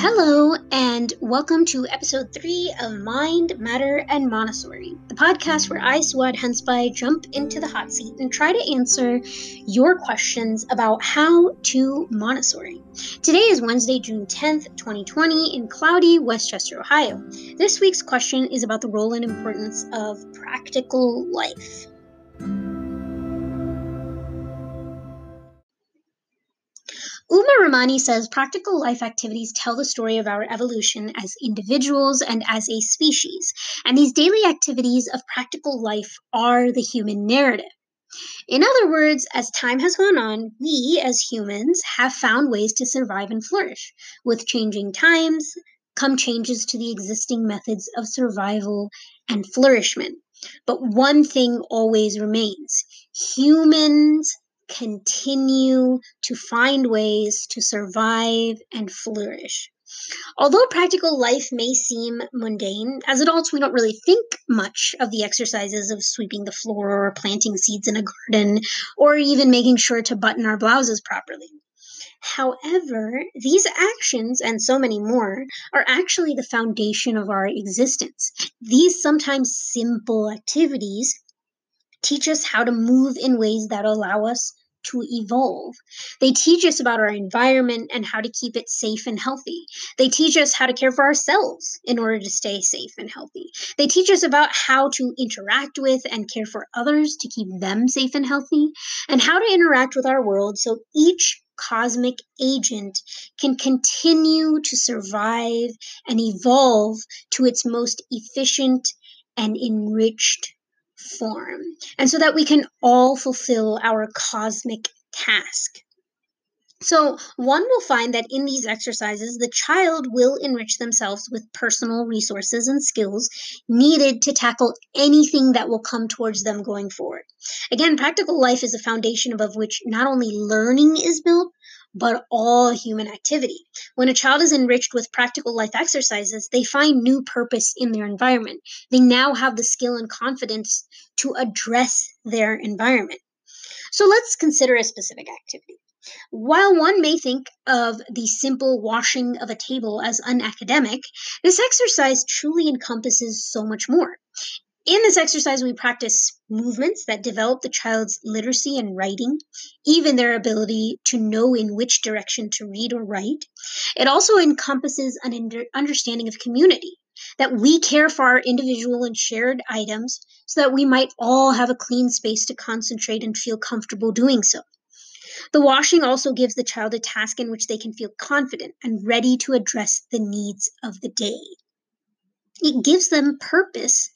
Hello, and welcome to episode three of Mind, Matter, and Montessori, the podcast where I, Suad Henspy, jump into the hot seat and try to answer your questions about how to Montessori. Today is Wednesday, June 10th, 2020, in cloudy West Chester, Ohio. This week's question is about the role and importance of practical life. Ramani says practical life activities tell the story of our evolution as individuals and as a species, and these daily activities of practical life are the human narrative. In other words, as time has gone on, we as humans have found ways to survive and flourish. With changing times come changes to the existing methods of survival and flourishment. But one thing always remains humans continue to find ways to survive and flourish. Although practical life may seem mundane, as adults we don't really think much of the exercises of sweeping the floor or planting seeds in a garden or even making sure to button our blouses properly. However, these actions and so many more are actually the foundation of our existence. These sometimes simple activities teach us how to move in ways that allow us to evolve. They teach us about our environment and how to keep it safe and healthy. They teach us how to care for ourselves in order to stay safe and healthy. They teach us about how to interact with and care for others to keep them safe and healthy, and how to interact with our world so each cosmic agent can continue to survive and evolve to its most efficient and enriched form, and so that we can all fulfill our cosmic task. So, one will find that in these exercises, the child will enrich themselves with personal resources and skills needed to tackle anything that will come towards them going forward. Again, practical life is a foundation above which not only learning is built, but all human activity. When a child is enriched with practical life exercises, they find new purpose in their environment. They now have the skill and confidence to address their environment. So let's consider a specific activity. While one may think of the simple washing of a table as unacademic, this exercise truly encompasses so much more. In this exercise, we practice movements that develop the child's literacy and writing, even their ability to know in which direction to read or write. It also encompasses an understanding of community, that we care for our individual and shared items so that we might all have a clean space to concentrate and feel comfortable doing so. The washing also gives the child a task in which they can feel confident and ready to address the needs of the day. It gives them purpose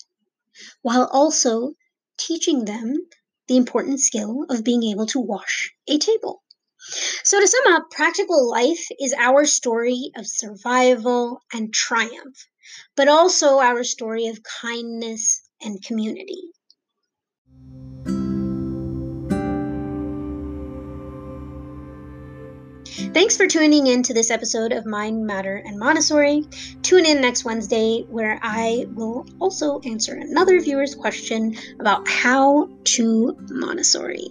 while also teaching them the important skill of being able to wash a table. So, to sum up, practical life is our story of survival and triumph, but also our story of kindness and community. Thanks for tuning in to this episode of Mind, Matter, and Montessori. Tune in next Wednesday where I will also answer another viewer's question about how to Montessori.